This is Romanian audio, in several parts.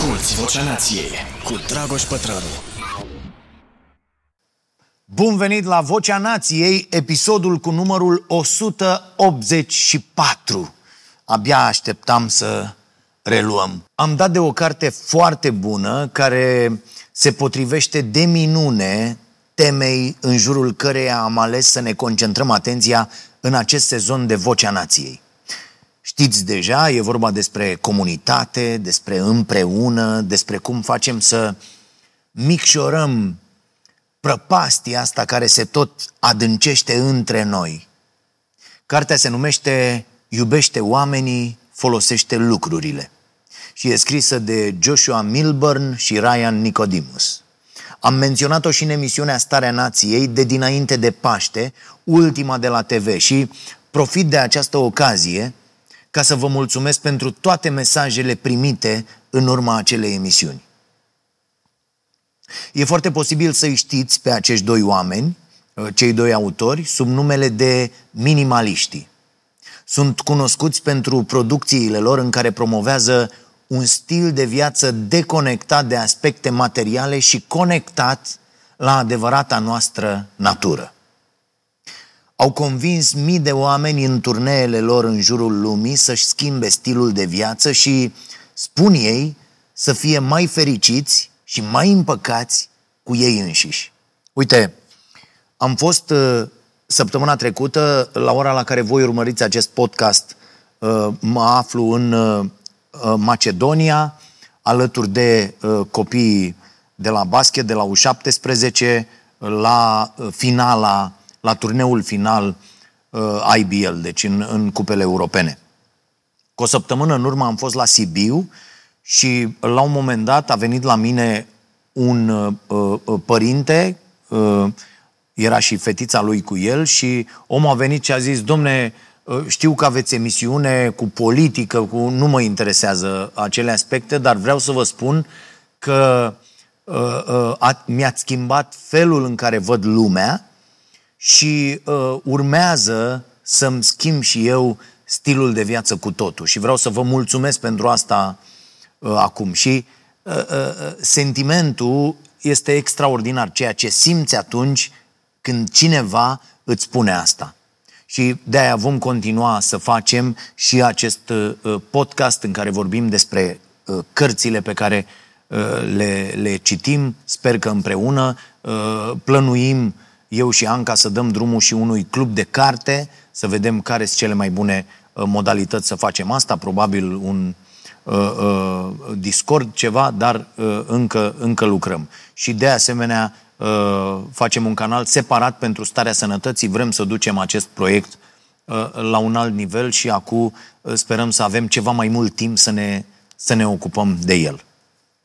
Asculți Vocea Nației cu Dragoș Pătrălu. Bun venit la Vocea Nației, episodul cu numărul 184. Abia așteptam să reluăm. Am dat de o carte foarte bună care se potrivește de minune temei în jurul căreia am ales să ne concentrăm atenția în acest sezon de Vocea Nației. Știți deja, e vorba despre comunitate, despre împreună, despre cum facem să micșorăm prăpastia asta care se tot adâncește între noi. Cartea se numește Iubește oamenii, folosește lucrurile și e scrisă de Joshua Milburn și Ryan Nicodemus. Am menționat-o și în emisiunea Starea Nației de dinainte de Paște, ultima de la TV și profit de această ocazie ca să vă mulțumesc pentru toate mesajele primite în urma acelei emisiuni. E foarte posibil să-i știți pe acești doi oameni, uh, cei doi autori, sub numele de minimaliști. Sunt cunoscuți pentru producțiile lor în care promovează un stil de viață deconectat de aspecte materiale și conectat la adevărata noastră natură. Au convins mii de oameni în turneele lor în jurul lumii să-și schimbe stilul de viață și, spun ei, să fie mai fericiți și mai împăcați cu ei înșiși. Uite, am fost uh, săptămâna trecută, la ora la care voi urmăriți acest podcast, uh, mă aflu în uh, Macedonia, alături de copiii de la basket, de la U17, la finala la turneul final uh, IBL, deci în, în cupele europene. Cu o săptămână în urmă am fost la Sibiu și la un moment dat a venit la mine un uh, uh, părinte, uh, era și fetița lui cu el și omul a venit și a zis, domne, uh, știu că aveți emisiune cu politică, cu nu mă interesează acele aspecte, dar vreau să vă spun că uh, uh, mi-ați schimbat felul în care văd lumea și uh, urmează să-mi schimb și eu stilul de viață cu totul. Și vreau să vă mulțumesc pentru asta uh, acum. Și uh, uh, uh, sentimentul este extraordinar, ceea ce simți atunci când cineva îți spune asta. Și de-aia vom continua să facem și acest uh, podcast în care vorbim despre uh, cărțile pe care uh, le, le citim. Sper că împreună uh, plănuim uh, eu și Anca să dăm drumul și unui club de carte, să vedem care sunt cele mai bune uh, modalități să facem asta, probabil un uh, uh, Discord, ceva, dar uh, încă, încă lucrăm. Și de asemenea uh, facem un canal separat pentru starea sănătății, vrem să ducem acest proiect uh, la un alt nivel și acum uh, sperăm să avem ceva mai mult timp să ne, să ne ocupăm de el.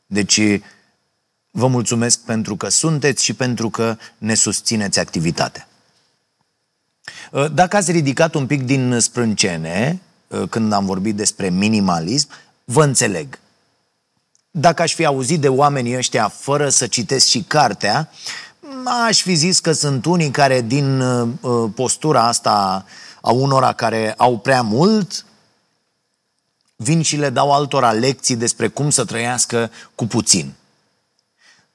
Deci Vă mulțumesc pentru că sunteți și pentru că ne susțineți activitatea. Uh, dacă ați ridicat un pic din sprâncene uh, când am vorbit despre minimalism, vă înțeleg. Dacă aș fi auzit de oamenii ăștia fără să citesc și cartea, aș fi zis că sunt unii care din uh, postura asta a unora care au prea mult, vin și le dau altora lecții despre cum să trăiască cu puțin.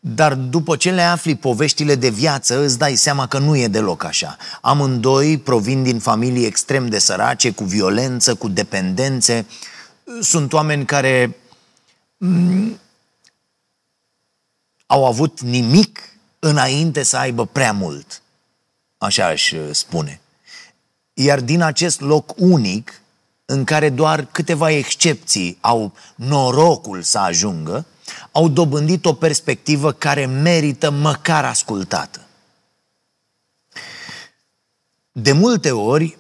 Dar după ce le afli poveștile de viață, îți dai seama că nu e deloc așa. Amândoi provin din familii extrem de sărace, cu violență, cu dependențe. Sunt oameni care mm, au avut nimic înainte să aibă prea mult. Așa aș uh, spune. Iar din acest loc unic, în care doar câteva excepții au norocul să ajungă, au dobândit o perspectivă care merită măcar ascultată. De multe ori,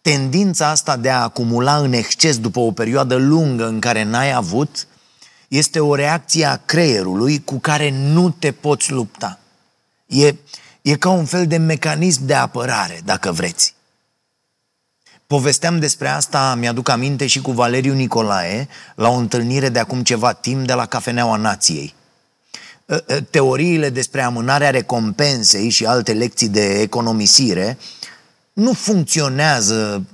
tendința asta de a acumula în exces după o perioadă lungă în care n-ai avut, este o reacție a creierului cu care nu te poți lupta. E, e ca un fel de mecanism de apărare, dacă vreți. Povesteam despre asta, mi-aduc aminte și cu Valeriu Nicolae, la o întâlnire de acum ceva timp de la Cafeneaua Nației. Ă, ă, teoriile despre amânarea recompensei și alte lecții de economisire nu funcționează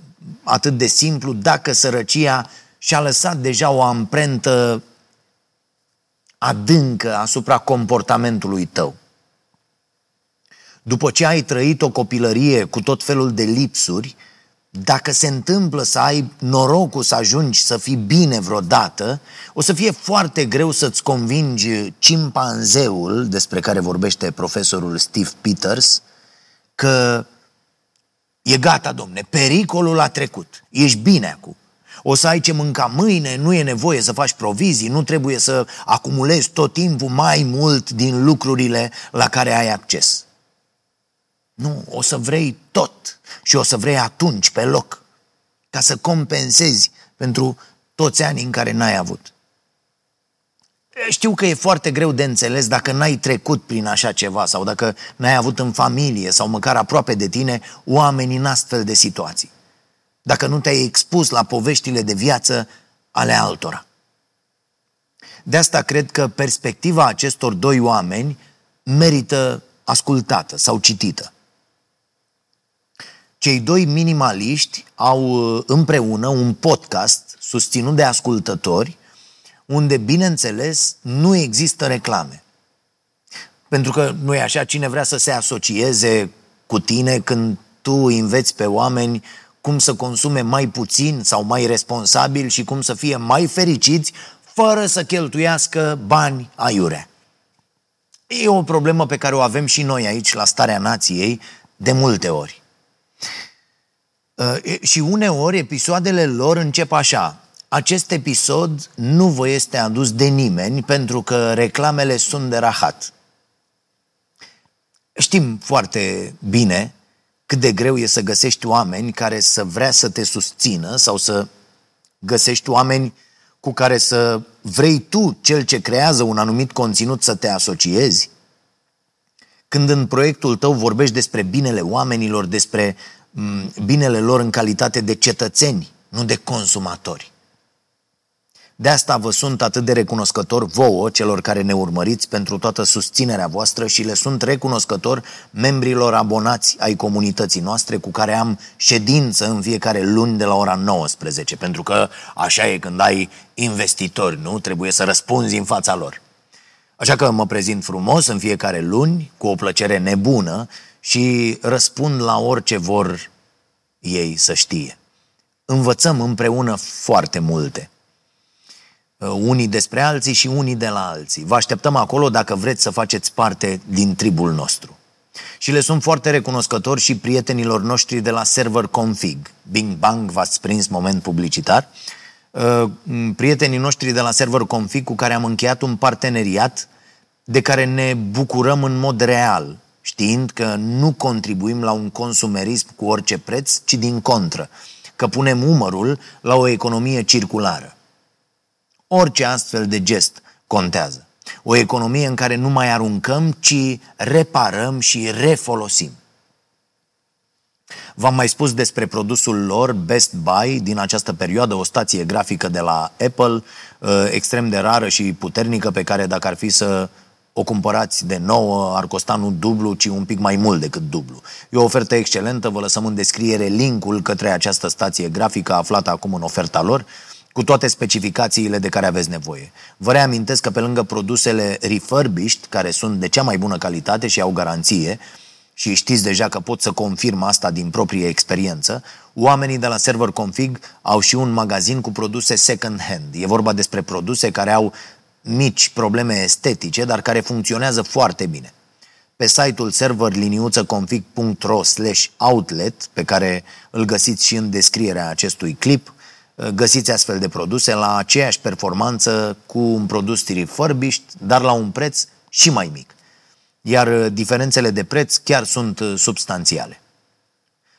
atât de simplu dacă sărăcia și-a lăsat deja o amprentă adâncă asupra comportamentului tău. După ce ai trăit o copilărie cu tot felul de lipsuri, dacă se întâmplă să ai norocul să ajungi să fii bine vreodată, o să fie foarte greu să-ți convingi cimpanzeul, despre care vorbește profesorul Steve Peters, că e gata, domne, pericolul a trecut, ești bine acum. O să ai ce mânca mâine, nu e nevoie să faci provizii, nu trebuie să acumulezi tot timpul mai mult din lucrurile la care ai acces. Nu, o să vrei tot și o să vrei atunci, pe loc, ca să compensezi pentru toți anii în care n-ai avut. Știu că e foarte greu de înțeles dacă n-ai trecut prin așa ceva sau dacă n-ai avut în familie sau măcar aproape de tine oameni în astfel de situații. Dacă nu te-ai expus la poveștile de viață ale altora. De asta cred că perspectiva acestor doi oameni merită ascultată sau citită. Cei doi minimaliști au uh, împreună un podcast susținut de ascultători, unde, bineînțeles, nu există reclame. Pentru că nu e așa, cine vrea să se asocieze cu tine când tu înveți pe oameni cum să consume mai puțin sau mai responsabil și cum să fie mai fericiți fără să cheltuiască bani aiurea. E o problemă pe care o avem și noi aici la Starea Nației de multe ori. Uh, și uneori episoadele lor încep așa. Acest episod nu vă este adus de nimeni pentru că reclamele sunt de rahat. Știm foarte bine cât de greu e să găsești oameni care să vrea să te susțină sau să găsești oameni cu care să vrei tu, cel ce creează un anumit conținut, să te asociezi. Când în proiectul tău vorbești despre binele oamenilor, despre Mm, binele lor în calitate de cetățeni, nu de consumatori. De asta vă sunt atât de recunoscător vouă, celor care ne urmăriți, pentru toată susținerea voastră și le sunt recunoscător membrilor abonați ai comunității noastre cu care am ședință în fiecare luni de la ora 19, pentru că așa e când ai investitori, nu? Trebuie să răspunzi în fața lor. Așa că mă prezint frumos în fiecare luni, cu o plăcere nebună și răspund la orice vor ei să știe. Învățăm împreună foarte multe. Uh, unii despre alții și unii de la alții. Vă așteptăm acolo dacă vreți să faceți parte din tribul nostru. Și le sunt foarte recunoscători și prietenilor noștri de la Server Config. Bing Bang, v-ați prins moment publicitar. Uh, prietenii noștri de la Server Config cu care am încheiat un parteneriat de care ne bucurăm în mod real știind că nu contribuim la un consumerism cu orice preț, ci din contră, că punem umărul la o economie circulară. Orice astfel de gest contează. O economie în care nu mai aruncăm, ci reparăm și refolosim. V-am mai spus despre produsul lor Best Buy din această perioadă, o stație grafică de la Apple, uh, extrem de rară și puternică, pe care dacă ar fi să o cumpărați de nouă, ar costa nu dublu, ci un pic mai mult decât dublu. E o ofertă excelentă, vă lăsăm în descriere linkul către această stație grafică aflată acum în oferta lor, cu toate specificațiile de care aveți nevoie. Vă reamintesc că pe lângă produsele refurbished, care sunt de cea mai bună calitate și au garanție, și știți deja că pot să confirm asta din proprie experiență, oamenii de la Server Config au și un magazin cu produse second hand. E vorba despre produse care au mici probleme estetice, dar care funcționează foarte bine. Pe site-ul serverliniuțăconfig.ro slash outlet, pe care îl găsiți și în descrierea acestui clip, găsiți astfel de produse la aceeași performanță cu un produs refurbished, dar la un preț și mai mic. Iar diferențele de preț chiar sunt substanțiale.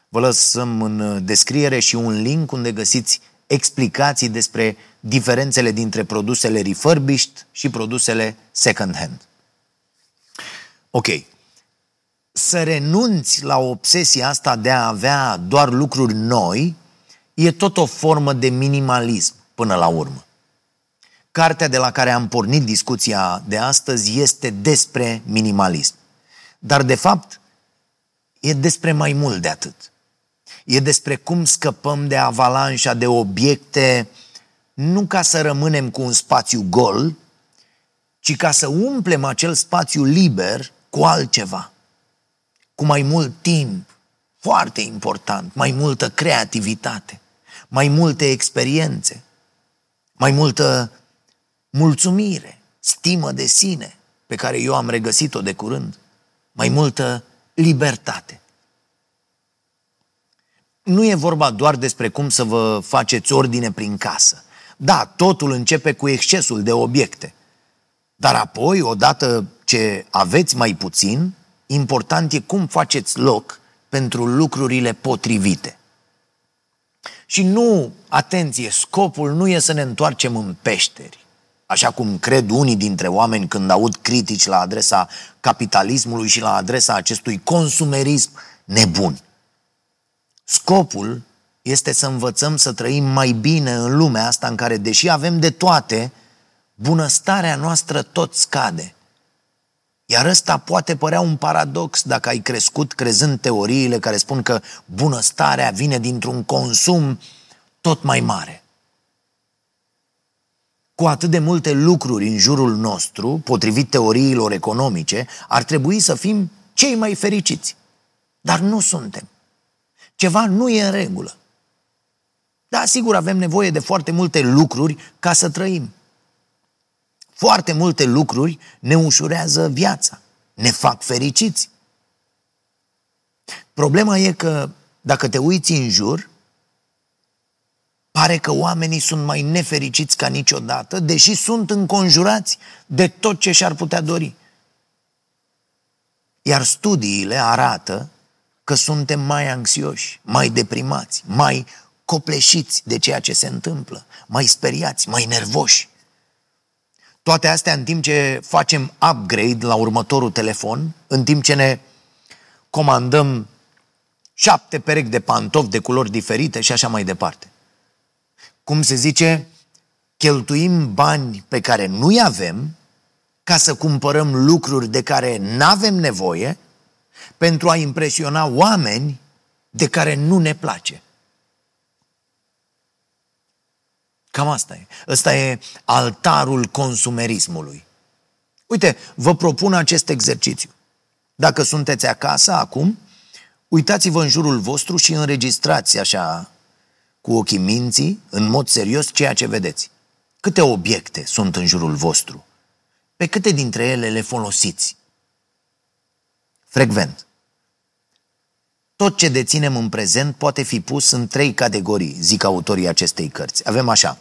Vă lăsăm în descriere și un link unde găsiți explicații despre diferențele dintre produsele refurbished și produsele second hand. Ok. Să renunți la obsesia asta de a avea doar lucruri noi e tot o formă de minimalism până la urmă. Cartea de la care am pornit discuția de astăzi este despre minimalism. Dar, de fapt, e despre mai mult de atât. E despre cum scăpăm de avalanșa de obiecte nu ca să rămânem cu un spațiu gol, ci ca să umplem acel spațiu liber cu altceva, cu mai mult timp, foarte important, mai multă creativitate, mai multe experiențe, mai multă mulțumire, stimă de sine, pe care eu am regăsit-o de curând, mai multă libertate. Nu e vorba doar despre cum să vă faceți ordine prin casă. Da, totul începe cu excesul de obiecte. Dar apoi, odată ce aveți mai puțin, important e cum faceți loc pentru lucrurile potrivite. Și nu, atenție, scopul nu e să ne întoarcem în peșteri, așa cum cred unii dintre oameni când aud critici la adresa capitalismului și la adresa acestui consumerism nebun. Scopul este să învățăm să trăim mai bine în lumea asta în care, deși avem de toate, bunăstarea noastră tot scade. Iar ăsta poate părea un paradox dacă ai crescut crezând teoriile care spun că bunăstarea vine dintr-un consum tot mai mare. Cu atât de multe lucruri în jurul nostru, potrivit teoriilor economice, ar trebui să fim cei mai fericiți. Dar nu suntem. Ceva nu e în regulă. Da, sigur, avem nevoie de foarte multe lucruri ca să trăim. Foarte multe lucruri ne ușurează viața, ne fac fericiți. Problema e că dacă te uiți în jur, pare că oamenii sunt mai nefericiți ca niciodată, deși sunt înconjurați de tot ce și-ar putea dori. Iar studiile arată că suntem mai anxioși, mai deprimați, mai copleșiți de ceea ce se întâmplă, mai speriați, mai nervoși. Toate astea în timp ce facem upgrade la următorul telefon, în timp ce ne comandăm șapte perechi de pantofi de culori diferite și așa mai departe. Cum se zice, cheltuim bani pe care nu-i avem ca să cumpărăm lucruri de care nu avem nevoie pentru a impresiona oameni de care nu ne place. Cam asta e. Ăsta e altarul consumerismului. Uite, vă propun acest exercițiu. Dacă sunteți acasă acum, uitați-vă în jurul vostru și înregistrați așa cu ochii minții, în mod serios, ceea ce vedeți. Câte obiecte sunt în jurul vostru? Pe câte dintre ele le folosiți? Frecvent. Tot ce deținem în prezent poate fi pus în trei categorii, zic autorii acestei cărți. Avem așa,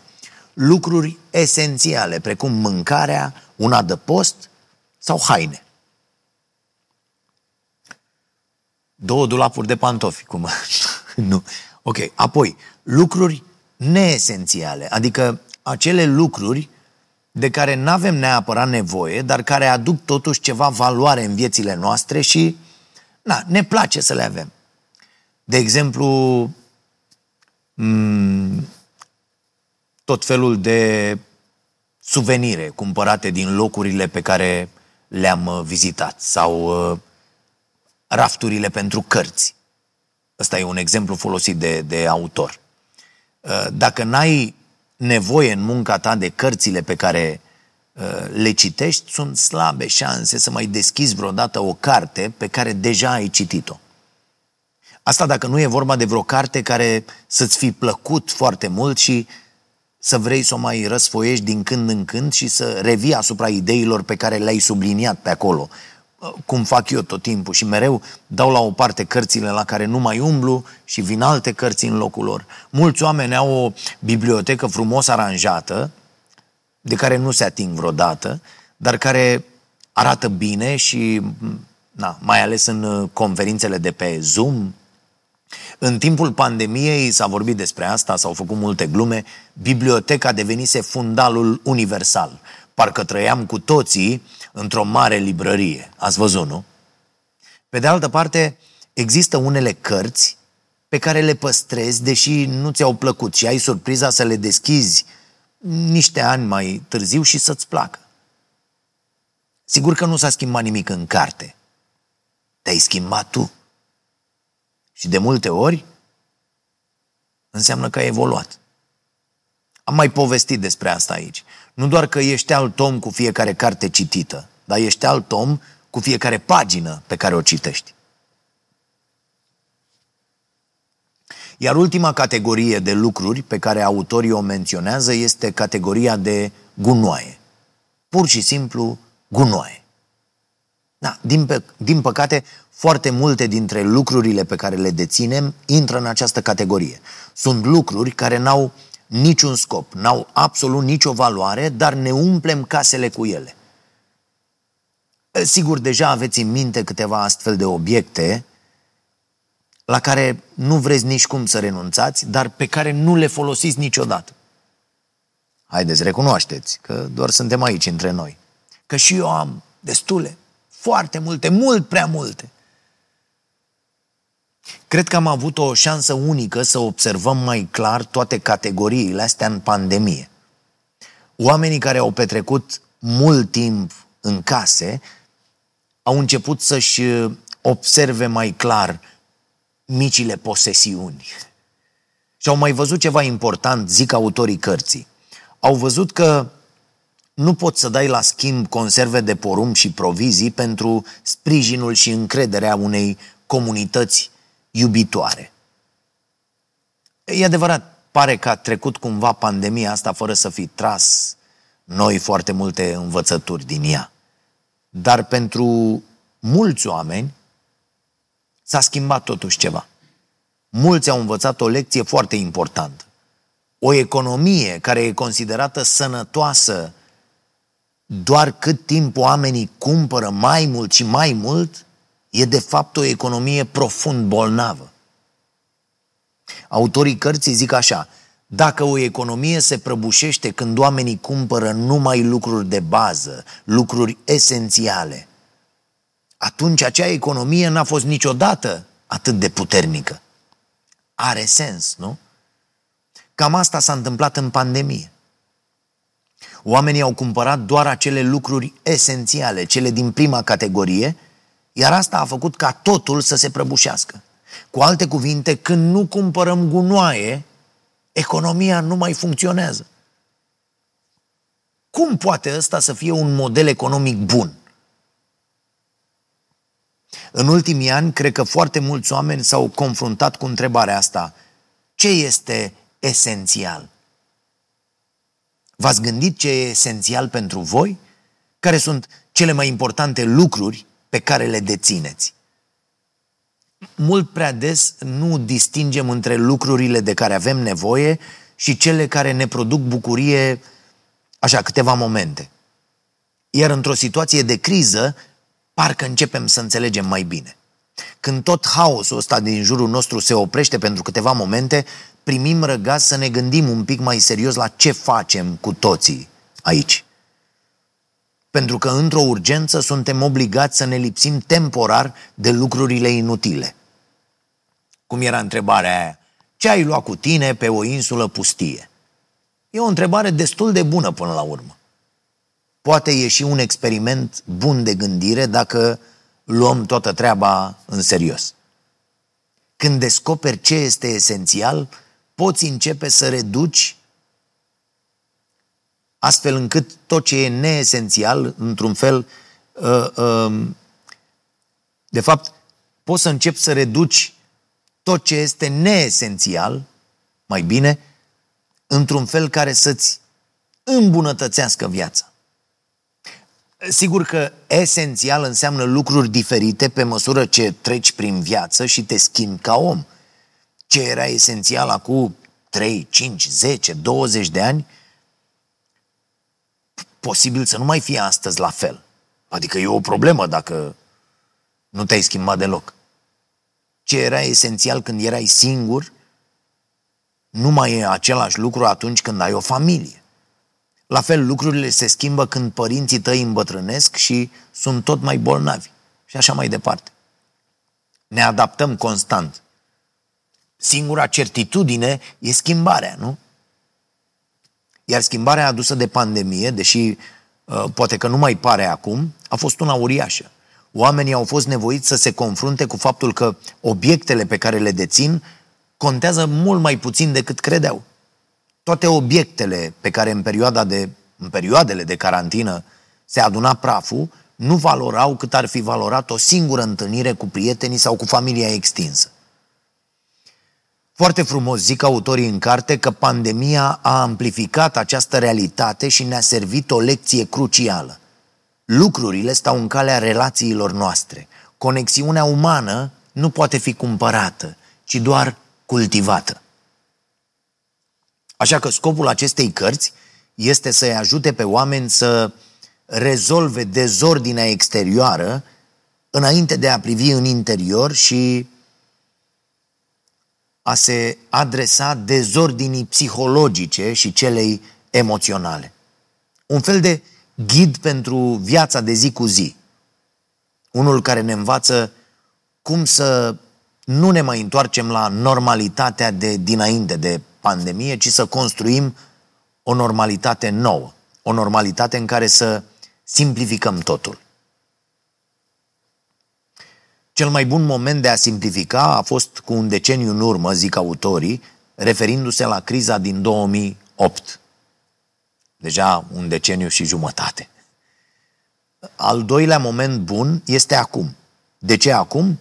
lucruri esențiale, precum mâncarea, un adăpost sau haine. Două dulapuri de pantofi, cum? nu. Ok. Apoi, lucruri neesențiale, adică acele lucruri de care nu avem neapărat nevoie, dar care aduc totuși ceva valoare în viețile noastre și na, ne place să le avem. De exemplu, m- tot felul de suvenire cumpărate din locurile pe care le-am uh, vizitat sau uh, rafturile pentru cărți. Ăsta e un exemplu folosit de, de autor. Uh, dacă n-ai nevoie în munca ta de cărțile pe care le citești, sunt slabe șanse să mai deschizi vreodată o carte pe care deja ai citit-o. Asta dacă nu e vorba de vreo carte care să-ți fi plăcut foarte mult și să vrei să o mai răsfoiești din când în când și să revii asupra ideilor pe care le-ai subliniat pe acolo, cum fac eu tot timpul și mereu dau la o parte cărțile la care nu mai umblu și vin alte cărți în locul lor. Mulți oameni au o bibliotecă frumos aranjată, de care nu se ating vreodată, dar care arată bine și, na, mai ales în conferințele de pe Zoom, în timpul pandemiei s-a vorbit despre asta, s-au făcut multe glume, biblioteca devenise fundalul universal. Parcă trăiam cu toții într-o mare librărie. Ați văzut, nu? Pe de altă parte, există unele cărți pe care le păstrezi, deși nu ți-au plăcut și ai surpriza să le deschizi niște ani mai târziu și să-ți placă. Sigur că nu s-a schimbat nimic în carte. Te-ai schimbat tu. Și de multe ori înseamnă că ai evoluat. Am mai povestit despre asta aici. Nu doar că ești alt om cu fiecare carte citită, dar ești alt om cu fiecare pagină pe care o citești. Iar ultima categorie de lucruri pe care autorii o menționează este categoria de gunoaie. Pur și simplu gunoaie. Da, din, pe, din păcate, foarte multe dintre lucrurile pe care le deținem intră în această categorie. Sunt lucruri care n-au niciun scop, n-au absolut nicio valoare, dar ne umplem casele cu ele. Sigur, deja aveți în minte câteva astfel de obiecte la care nu vreți nici cum să renunțați, dar pe care nu le folosiți niciodată. Haideți, recunoașteți că doar suntem aici între noi. Că și eu am destule, foarte multe, mult prea multe. Cred că am avut o șansă unică să observăm mai clar toate categoriile astea în pandemie. Oamenii care au petrecut mult timp în case au început să-și observe mai clar micile posesiuni. Și au mai văzut ceva important, zic autorii cărții. Au văzut că nu poți să dai la schimb conserve de porumb și provizii pentru sprijinul și încrederea unei comunități iubitoare. E adevărat, pare că a trecut cumva pandemia asta fără să fi tras noi foarte multe învățături din ea. Dar pentru mulți oameni s-a schimbat totuși ceva. Mulți au învățat o lecție foarte importantă. O economie care e considerată sănătoasă doar cât timp oamenii cumpără mai mult și mai mult, e de fapt o economie profund bolnavă. Autorii cărții zic așa, dacă o economie se prăbușește când oamenii cumpără numai lucruri de bază, lucruri esențiale, atunci acea economie n-a fost niciodată atât de puternică. Are sens, nu? Cam asta s-a întâmplat în pandemie. Oamenii au cumpărat doar acele lucruri esențiale, cele din prima categorie, iar asta a făcut ca totul să se prăbușească. Cu alte cuvinte, când nu cumpărăm gunoaie, economia nu mai funcționează. Cum poate ăsta să fie un model economic bun? În ultimii ani, cred că foarte mulți oameni s-au confruntat cu întrebarea asta. Ce este esențial? V-ați gândit ce e esențial pentru voi? Care sunt cele mai importante lucruri pe care le dețineți? Mult prea des nu distingem între lucrurile de care avem nevoie și cele care ne produc bucurie așa câteva momente. Iar într-o situație de criză, parcă începem să înțelegem mai bine. Când tot haosul ăsta din jurul nostru se oprește pentru câteva momente, primim răgaz să ne gândim un pic mai serios la ce facem cu toții aici. Pentru că într-o urgență suntem obligați să ne lipsim temporar de lucrurile inutile. Cum era întrebarea aia? Ce ai luat cu tine pe o insulă pustie? E o întrebare destul de bună până la urmă. Poate ieși un experiment bun de gândire dacă luăm toată treaba în serios. Când descoperi ce este esențial, poți începe să reduci astfel încât tot ce e neesențial, într-un fel, uh, uh, de fapt, poți să începi să reduci tot ce este neesențial, mai bine, într-un fel care să-ți îmbunătățească viața. Sigur că esențial înseamnă lucruri diferite pe măsură ce treci prin viață și te schimbi ca om ce era esențial acum 3, 5, 10, 20 de ani, posibil să nu mai fie astăzi la fel. Adică e o problemă dacă nu te-ai schimbat deloc. Ce era esențial când erai singur, nu mai e același lucru atunci când ai o familie. La fel, lucrurile se schimbă când părinții tăi îmbătrânesc și sunt tot mai bolnavi. Și așa mai departe. Ne adaptăm constant. Singura certitudine e schimbarea, nu? Iar schimbarea adusă de pandemie, deși uh, poate că nu mai pare acum, a fost una uriașă. Oamenii au fost nevoiți să se confrunte cu faptul că obiectele pe care le dețin contează mult mai puțin decât credeau. Toate obiectele pe care în perioada de în perioadele de carantină, se aduna praful, nu valorau cât ar fi valorat o singură întâlnire cu prietenii sau cu familia extinsă. Foarte frumos zic autorii în carte că pandemia a amplificat această realitate și ne-a servit o lecție crucială. Lucrurile stau în calea relațiilor noastre. Conexiunea umană nu poate fi cumpărată, ci doar cultivată. Așa că scopul acestei cărți este să-i ajute pe oameni să rezolve dezordinea exterioară înainte de a privi în interior și a se adresa dezordinii psihologice și celei emoționale. Un fel de ghid pentru viața de zi cu zi. Unul care ne învață cum să nu ne mai întoarcem la normalitatea de dinainte de pandemie, ci să construim o normalitate nouă. O normalitate în care să simplificăm totul. Cel mai bun moment de a simplifica a fost cu un deceniu în urmă, zic autorii, referindu-se la criza din 2008. Deja un deceniu și jumătate. Al doilea moment bun este acum. De ce acum?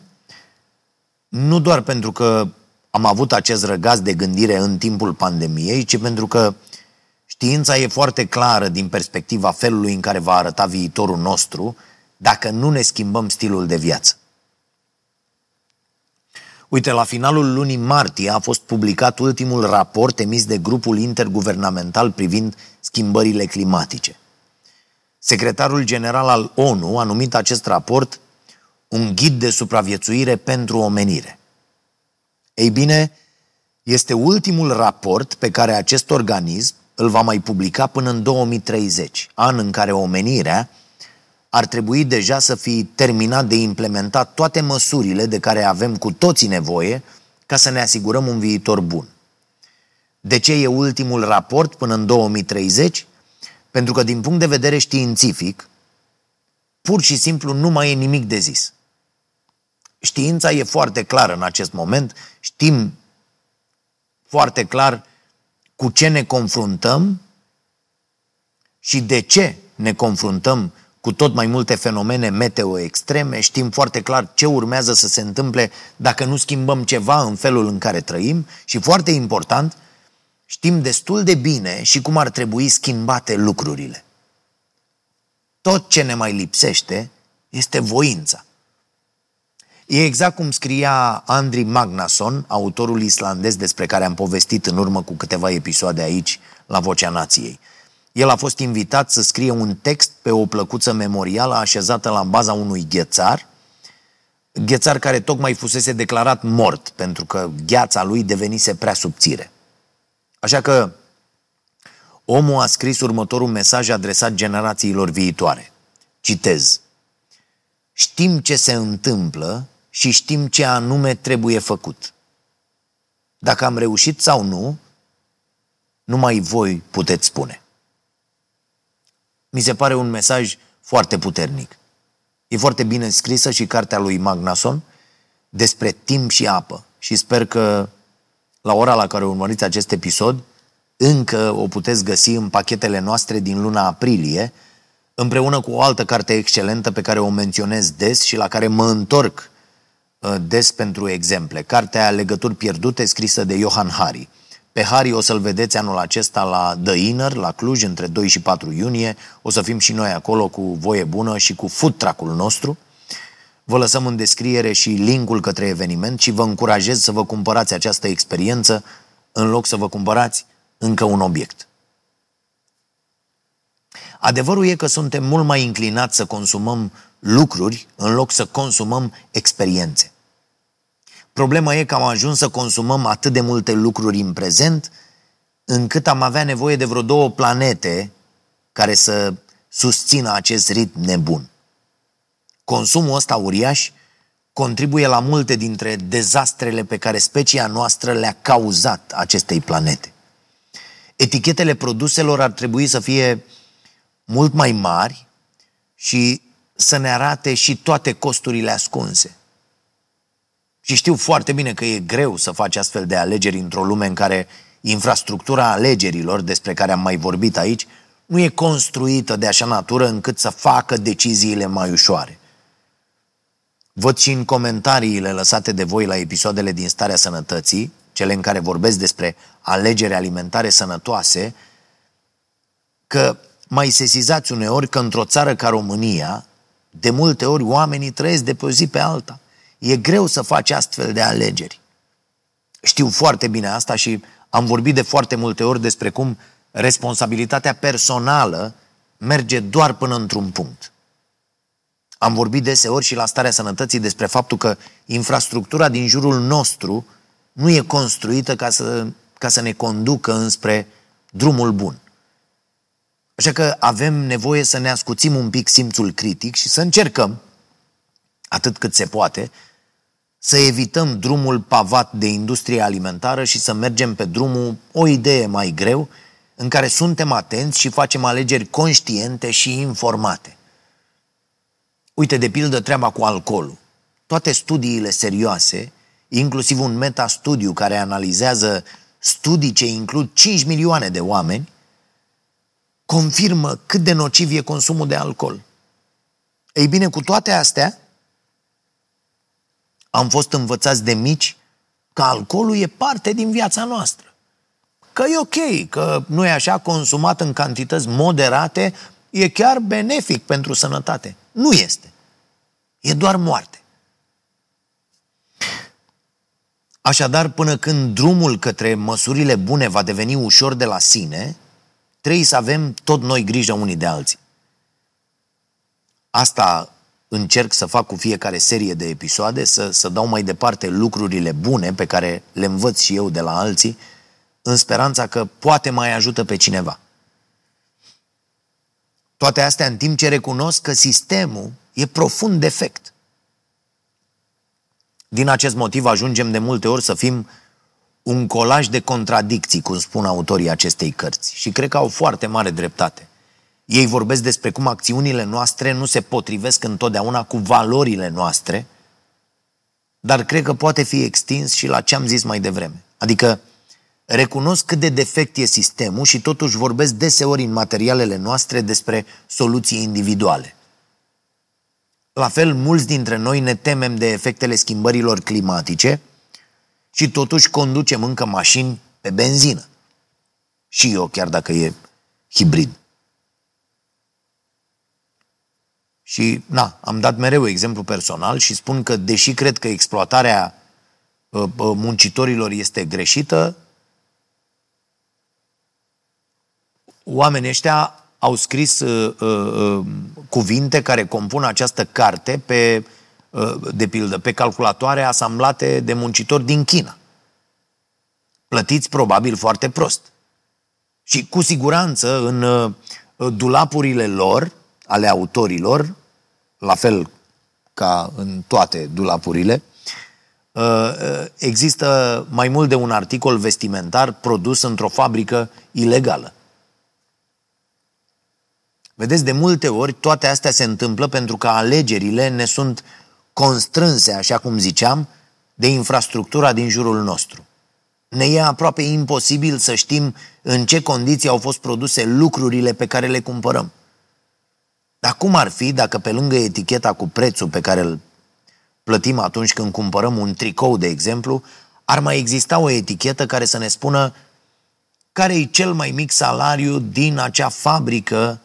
Nu doar pentru că am avut acest răgaz de gândire în timpul pandemiei, ci pentru că știința e foarte clară din perspectiva felului în care va arăta viitorul nostru dacă nu ne schimbăm stilul de viață. Uite, la finalul lunii martie a fost publicat ultimul raport emis de grupul interguvernamental privind schimbările climatice. Secretarul general al ONU a numit acest raport un ghid de supraviețuire pentru omenire. Ei bine, este ultimul raport pe care acest organism îl va mai publica până în 2030, an în care omenirea ar trebui deja să fi terminat de implementat toate măsurile de care avem cu toții nevoie ca să ne asigurăm un viitor bun. De ce e ultimul raport până în 2030? Pentru că din punct de vedere științific, pur și simplu nu mai e nimic de zis. Știința e foarte clară în acest moment, știm foarte clar cu ce ne confruntăm și de ce ne confruntăm cu tot mai multe fenomene meteo extreme, știm foarte clar ce urmează să se întâmple dacă nu schimbăm ceva în felul în care trăim și, foarte important, știm destul de bine și cum ar trebui schimbate lucrurile. Tot ce ne mai lipsește este voința. E exact cum scria Andri Magnason, autorul islandez despre care am povestit în urmă cu câteva episoade aici, la Vocea Nației. El a fost invitat să scrie un text pe o plăcuță memorială așezată la baza unui ghețar, ghețar care tocmai fusese declarat mort pentru că gheața lui devenise prea subțire. Așa că omul a scris următorul mesaj adresat generațiilor viitoare. Citez. Știm ce se întâmplă și știm ce anume trebuie făcut. Dacă am reușit sau nu, numai voi puteți spune. Mi se pare un mesaj foarte puternic. E foarte bine scrisă și cartea lui Magnason despre timp și apă și sper că la ora la care urmăriți acest episod încă o puteți găsi în pachetele noastre din luna aprilie, împreună cu o altă carte excelentă pe care o menționez des și la care mă întorc uh, des pentru exemple. Cartea Legături pierdute, scrisă de Johan Hari. Pe Hari o să-l vedeți anul acesta la The Inner, la Cluj, între 2 și 4 iunie. O să fim și noi acolo cu voie bună și cu food truck-ul nostru. Vă lăsăm în descriere și linkul către eveniment și vă încurajez să vă cumpărați această experiență în loc să vă cumpărați încă un obiect. Adevărul e că suntem mult mai inclinați să consumăm lucruri în loc să consumăm experiențe. Problema e că am ajuns să consumăm atât de multe lucruri în prezent, încât am avea nevoie de vreo două planete care să susțină acest ritm nebun. Consumul ăsta uriaș contribuie la multe dintre dezastrele pe care specia noastră le-a cauzat acestei planete. Etichetele produselor ar trebui să fie mult mai mari și să ne arate și toate costurile ascunse. Și știu foarte bine că e greu să faci astfel de alegeri într-o lume în care infrastructura alegerilor, despre care am mai vorbit aici, nu e construită de așa natură încât să facă deciziile mai ușoare. Văd și în comentariile lăsate de voi la episoadele din Starea Sănătății, cele în care vorbesc despre alegeri alimentare sănătoase, că mai sesizați uneori că într-o țară ca România, de multe ori oamenii trăiesc de pe o zi pe alta. E greu să faci astfel de alegeri. Știu foarte bine asta și am vorbit de foarte multe ori despre cum responsabilitatea personală merge doar până într-un punct. Am vorbit deseori și la starea sănătății despre faptul că infrastructura din jurul nostru nu e construită ca să, ca să ne conducă înspre drumul bun. Așa că avem nevoie să ne ascuțim un pic simțul critic și să încercăm, atât cât se poate, să evităm drumul pavat de industrie alimentară și să mergem pe drumul o idee mai greu, în care suntem atenți și facem alegeri conștiente și informate. Uite, de pildă, treaba cu alcoolul. Toate studiile serioase, inclusiv un metastudiu care analizează studii ce includ 5 milioane de oameni, confirmă cât de nociv e consumul de alcool. Ei bine, cu toate astea, am fost învățați de mici că alcoolul e parte din viața noastră. Că e ok, că nu e așa, consumat în cantități moderate, e chiar benefic pentru sănătate. Nu este. E doar moarte. Așadar, până când drumul către măsurile bune va deveni ușor de la sine, trebuie să avem tot noi grijă unii de alții. Asta încerc să fac cu fiecare serie de episoade, să, să dau mai departe lucrurile bune pe care le învăț și eu de la alții, în speranța că poate mai ajută pe cineva. Toate astea în timp ce recunosc că sistemul e profund defect. Din acest motiv ajungem de multe ori să fim un colaj de contradicții, cum spun autorii acestei cărți. Și cred că au foarte mare dreptate. Ei vorbesc despre cum acțiunile noastre nu se potrivesc întotdeauna cu valorile noastre, dar cred că poate fi extins și la ce am zis mai devreme. Adică recunosc cât de defect e sistemul și totuși vorbesc deseori în materialele noastre despre soluții individuale. La fel, mulți dintre noi ne temem de efectele schimbărilor climatice și totuși conducem încă mașini pe benzină. Și eu, chiar dacă e hibrid. Și, na, am dat mereu exemplu personal și spun că, deși cred că exploatarea uh, uh, muncitorilor este greșită, oamenii ăștia au scris uh, uh, cuvinte care compun această carte pe, uh, de pildă, pe calculatoare asamblate de muncitori din China. Plătiți probabil foarte prost. Și cu siguranță în uh, dulapurile lor, ale autorilor, la fel ca în toate dulapurile, uh, uh, există mai mult de un articol vestimentar produs într-o fabrică ilegală. Vedeți, de multe ori toate astea se întâmplă pentru că alegerile ne sunt constrânse, așa cum ziceam, de infrastructura din jurul nostru. Ne e aproape imposibil să știm în ce condiții au fost produse lucrurile pe care le cumpărăm. Dar cum ar fi dacă pe lângă eticheta cu prețul pe care îl plătim atunci când cumpărăm un tricou, de exemplu, ar mai exista o etichetă care să ne spună care e cel mai mic salariu din acea fabrică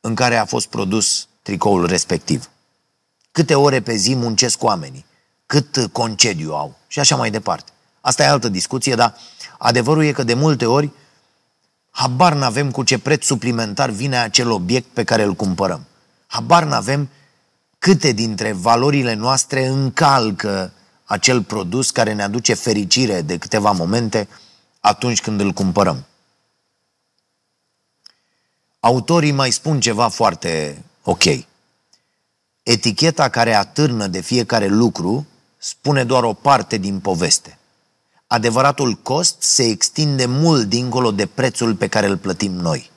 în care a fost produs tricoul respectiv. Câte ore pe zi muncesc oamenii, cât concediu au și așa mai departe. Asta e altă discuție, dar adevărul e că de multe ori habar n-avem cu ce preț suplimentar vine acel obiect pe care îl cumpărăm. Habar n-avem câte dintre valorile noastre încalcă acel produs care ne aduce fericire de câteva momente atunci când îl cumpărăm. Autorii mai spun ceva foarte ok. Eticheta care atârnă de fiecare lucru spune doar o parte din poveste. Adevăratul cost se extinde mult dincolo de prețul pe care îl plătim noi.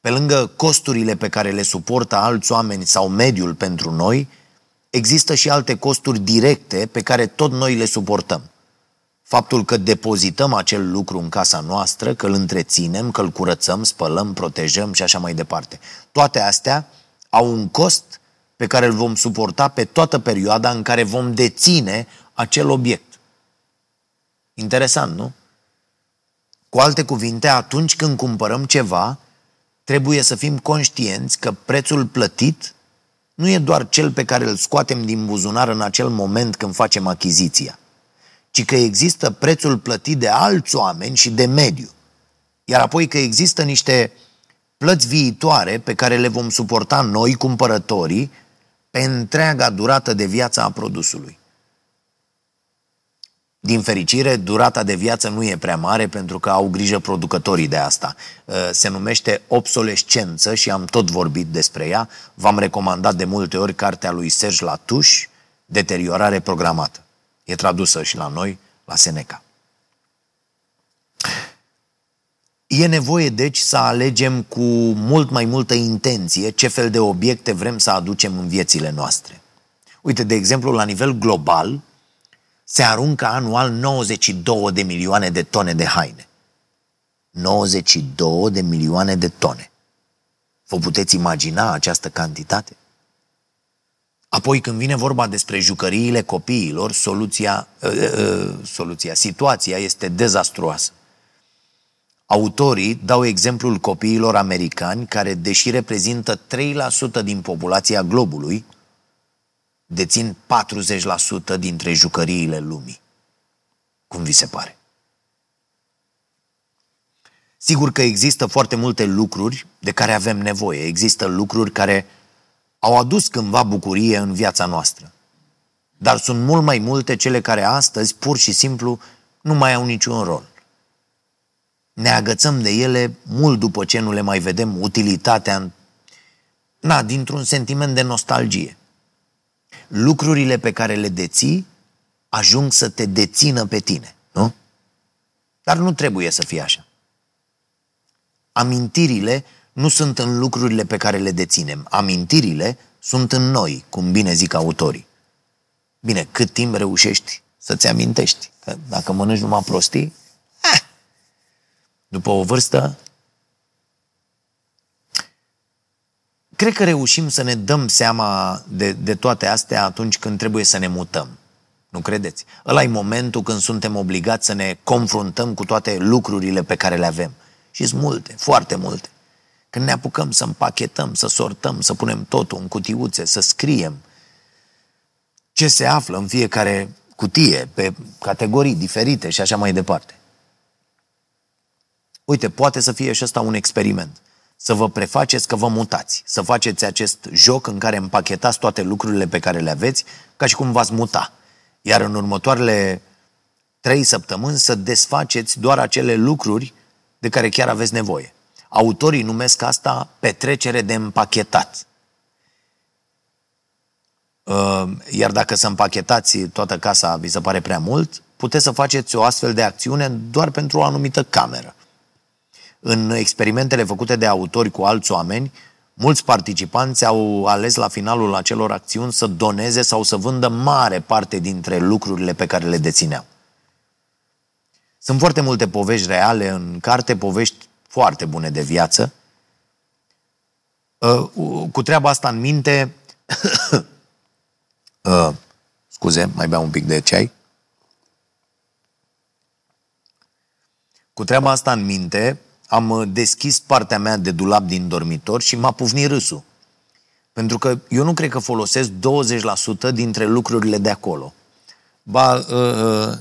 Pe lângă costurile pe care le suportă alți oameni sau mediul pentru noi, există și alte costuri directe pe care tot noi le suportăm. faptul că depozităm acel lucru în casa noastră, că îl întreținem, că îl curățăm, spălăm, protejăm și așa mai departe. Toate astea au un cost pe care îl vom suporta pe toată perioada în care vom deține acel obiect. Interesant, nu? Cu alte cuvinte, atunci când cumpărăm ceva, trebuie să fim conștienți că prețul plătit nu e doar cel pe care îl scoatem din buzunar în acel moment când facem achiziția, ci că există prețul plătit de alți oameni și de mediu. Iar apoi că există niște plăți viitoare pe care le vom suporta noi, cumpărătorii, pe întreaga durată de viață a produsului. Din fericire, durata de viață nu e prea mare pentru că au grijă producătorii de asta. Uh, se numește obsolescență și am tot vorbit despre ea. V-am recomandat de multe ori cartea lui Serge Latouche, Deteriorare programată. E tradusă și la noi, la Seneca. E nevoie, deci, să alegem cu mult mai multă intenție ce fel de obiecte vrem să aducem în viețile noastre. Uite, de exemplu, la nivel global, se aruncă anual 92 de milioane de tone de haine. 92 de milioane de tone. Vă puteți imagina această cantitate? Apoi, când vine vorba despre jucăriile copiilor, soluția, uh, uh, soluția, situația este dezastruoasă. Autorii dau exemplul copiilor americani care, deși reprezintă 3% din populația globului, dețin 40% dintre jucăriile lumii. Cum vi se pare? Sigur că există foarte multe lucruri de care avem nevoie. Există lucruri care au adus cândva bucurie în viața noastră. Dar sunt mult mai multe cele care astăzi pur și simplu nu mai au niciun rol. Ne agățăm de ele mult după ce nu le mai vedem utilitatea, na, dintr-un sentiment de nostalgie lucrurile pe care le deții ajung să te dețină pe tine, nu? Dar nu trebuie să fie așa. Amintirile nu sunt în lucrurile pe care le deținem. Amintirile sunt în noi, cum bine zic autorii. Bine, cât timp reușești să-ți amintești? Că dacă mănânci numai prostii, eh, după o vârstă Cred că reușim să ne dăm seama de, de toate astea atunci când trebuie să ne mutăm. Nu credeți? Ăla e momentul când suntem obligați să ne confruntăm cu toate lucrurile pe care le avem. Și sunt multe, foarte multe. Când ne apucăm să împachetăm, să sortăm, să punem totul în cutiuțe, să scriem ce se află în fiecare cutie, pe categorii diferite și așa mai departe. Uite, poate să fie și ăsta un experiment să vă prefaceți că vă mutați, să faceți acest joc în care împachetați toate lucrurile pe care le aveți, ca și cum v-ați muta. Iar în următoarele trei săptămâni să desfaceți doar acele lucruri de care chiar aveți nevoie. Autorii numesc asta petrecere de împachetat. Uh, iar dacă să împachetați toată casa vi se pare prea mult, puteți să faceți o astfel de acțiune doar pentru o anumită cameră. În experimentele făcute de autori cu alți oameni, mulți participanți au ales la finalul acelor acțiuni să doneze sau să vândă mare parte dintre lucrurile pe care le dețineau. Sunt foarte multe povești reale în carte, povești foarte bune de viață. Uh, cu treaba asta în minte, uh, scuze, mai beau un pic de ceai. Cu treaba asta în minte, am uh, deschis partea mea de dulap din dormitor și m-a pufnit râsul. Pentru că eu nu cred că folosesc 20% dintre lucrurile de acolo. Ba, uh, uh,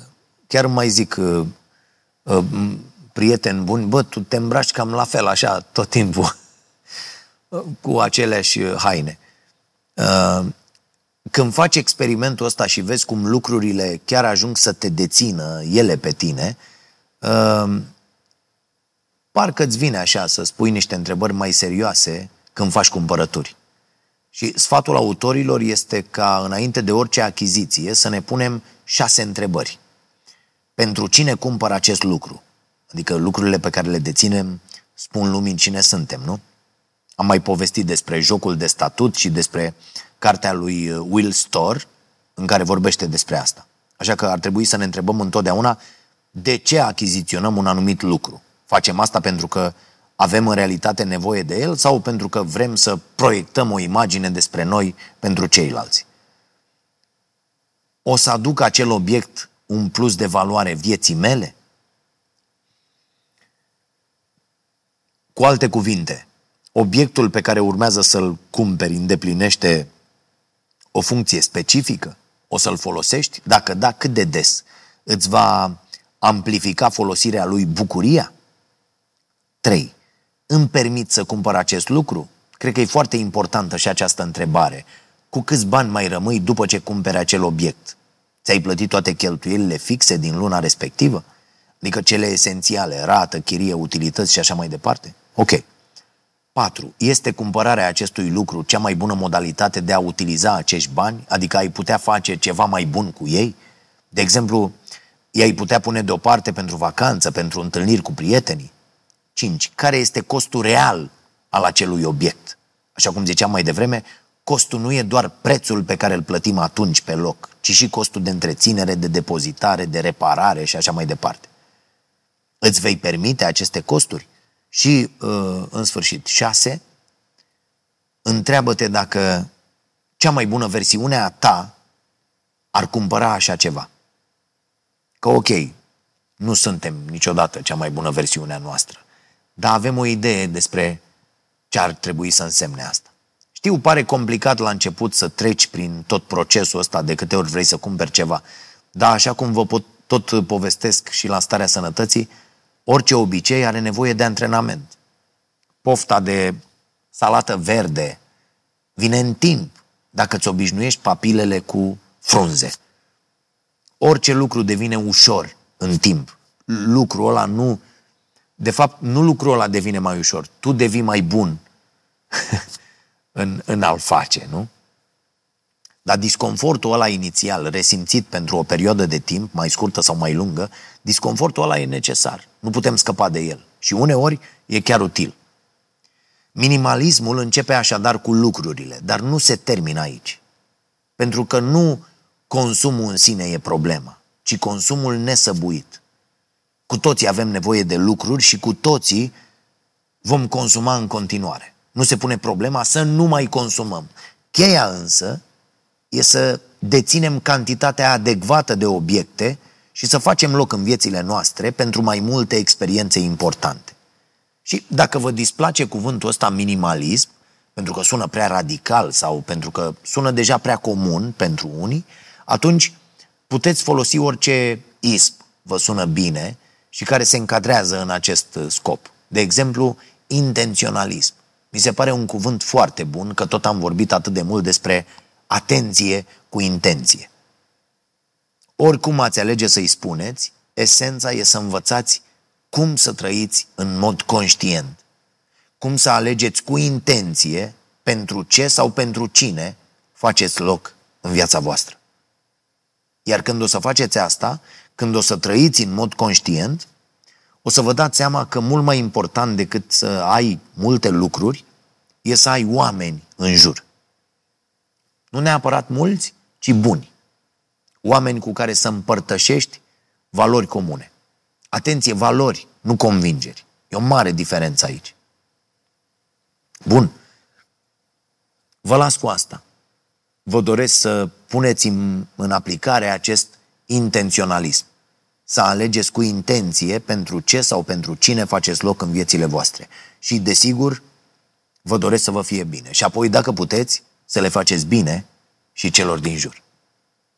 chiar mai zic, prieten bun, bă, tu te îmbraci cam la fel, așa, tot timpul, cu aceleași haine. Când faci experimentul ăsta și vezi cum lucrurile chiar ajung să te dețină ele pe tine, parcă îți vine așa să spui niște întrebări mai serioase când faci cumpărături. Și sfatul autorilor este ca înainte de orice achiziție să ne punem șase întrebări. Pentru cine cumpăr acest lucru? Adică lucrurile pe care le deținem spun lumii cine suntem, nu? Am mai povestit despre jocul de statut și despre cartea lui Will Storr, în care vorbește despre asta. Așa că ar trebui să ne întrebăm întotdeauna de ce achiziționăm un anumit lucru. Facem asta pentru că avem în realitate nevoie de el sau pentru că vrem să proiectăm o imagine despre noi pentru ceilalți. O să aduc acel obiect un plus de valoare vieții mele? Cu alte cuvinte, obiectul pe care urmează să-l cumperi îndeplinește o funcție specifică? O să-l folosești? Dacă da, cât de des? Îți va amplifica folosirea lui bucuria? 3. Îmi permit să cumpăr acest lucru? Cred că e foarte importantă și această întrebare. Cu câți bani mai rămâi după ce cumperi acel obiect? Ți-ai plătit toate cheltuielile fixe din luna respectivă? Adică cele esențiale, rată, chirie, utilități și așa mai departe? Ok. 4. Este cumpărarea acestui lucru cea mai bună modalitate de a utiliza acești bani? Adică ai putea face ceva mai bun cu ei? De exemplu, i-ai putea pune deoparte pentru vacanță, pentru întâlniri cu prietenii? 5. Care este costul real al acelui obiect? Așa cum ziceam mai devreme, costul nu e doar prețul pe care îl plătim atunci pe loc, ci și costul de întreținere, de depozitare, de reparare și așa mai departe. Îți vei permite aceste costuri? Și, uh, în sfârșit, 6. Întreabă-te dacă cea mai bună versiune a ta ar cumpăra așa ceva. Că ok, nu suntem niciodată cea mai bună versiune a noastră, dar avem o idee despre ce ar trebui să însemne asta. Știu, pare complicat la început să treci prin tot procesul ăsta de câte ori vrei să cumperi ceva, dar așa cum vă pot, tot povestesc și la starea sănătății, orice obicei are nevoie de antrenament. Pofta de salată verde vine în timp dacă îți obișnuiești papilele cu frunze. Orice lucru devine ușor în timp. Lucrul ăla nu... De fapt, nu lucrul ăla devine mai ușor. Tu devii mai bun în, în a-l face, nu? Dar disconfortul ăla inițial, resimțit pentru o perioadă de timp, mai scurtă sau mai lungă, disconfortul ăla e necesar. Nu putem scăpa de el. Și uneori e chiar util. Minimalismul începe așadar cu lucrurile, dar nu se termină aici. Pentru că nu consumul în sine e problema, ci consumul nesăbuit. Cu toții avem nevoie de lucruri și cu toții vom consuma în continuare. Nu se pune problema să nu mai consumăm. Cheia însă e să deținem cantitatea adecvată de obiecte și să facem loc în viețile noastre pentru mai multe experiențe importante. Și dacă vă displace cuvântul ăsta minimalism, pentru că sună prea radical sau pentru că sună deja prea comun pentru unii, atunci puteți folosi orice isp vă sună bine și care se încadrează în acest scop. De exemplu, intenționalism. Mi se pare un cuvânt foarte bun, că tot am vorbit atât de mult despre atenție cu intenție. Oricum ați alege să-i spuneți, esența e să învățați cum să trăiți în mod conștient, cum să alegeți cu intenție pentru ce sau pentru cine faceți loc în viața voastră. Iar când o să faceți asta, când o să trăiți în mod conștient, o să vă dați seama că mult mai important decât să ai multe lucruri, e să ai oameni în jur. Nu neapărat mulți, ci buni. Oameni cu care să împărtășești valori comune. Atenție, valori, nu convingeri. E o mare diferență aici. Bun. Vă las cu asta. Vă doresc să puneți în, în aplicare acest intenționalism. Să alegeți cu intenție pentru ce sau pentru cine faceți loc în viețile voastre. Și, desigur, vă doresc să vă fie bine. Și apoi, dacă puteți, să le faceți bine și celor din jur.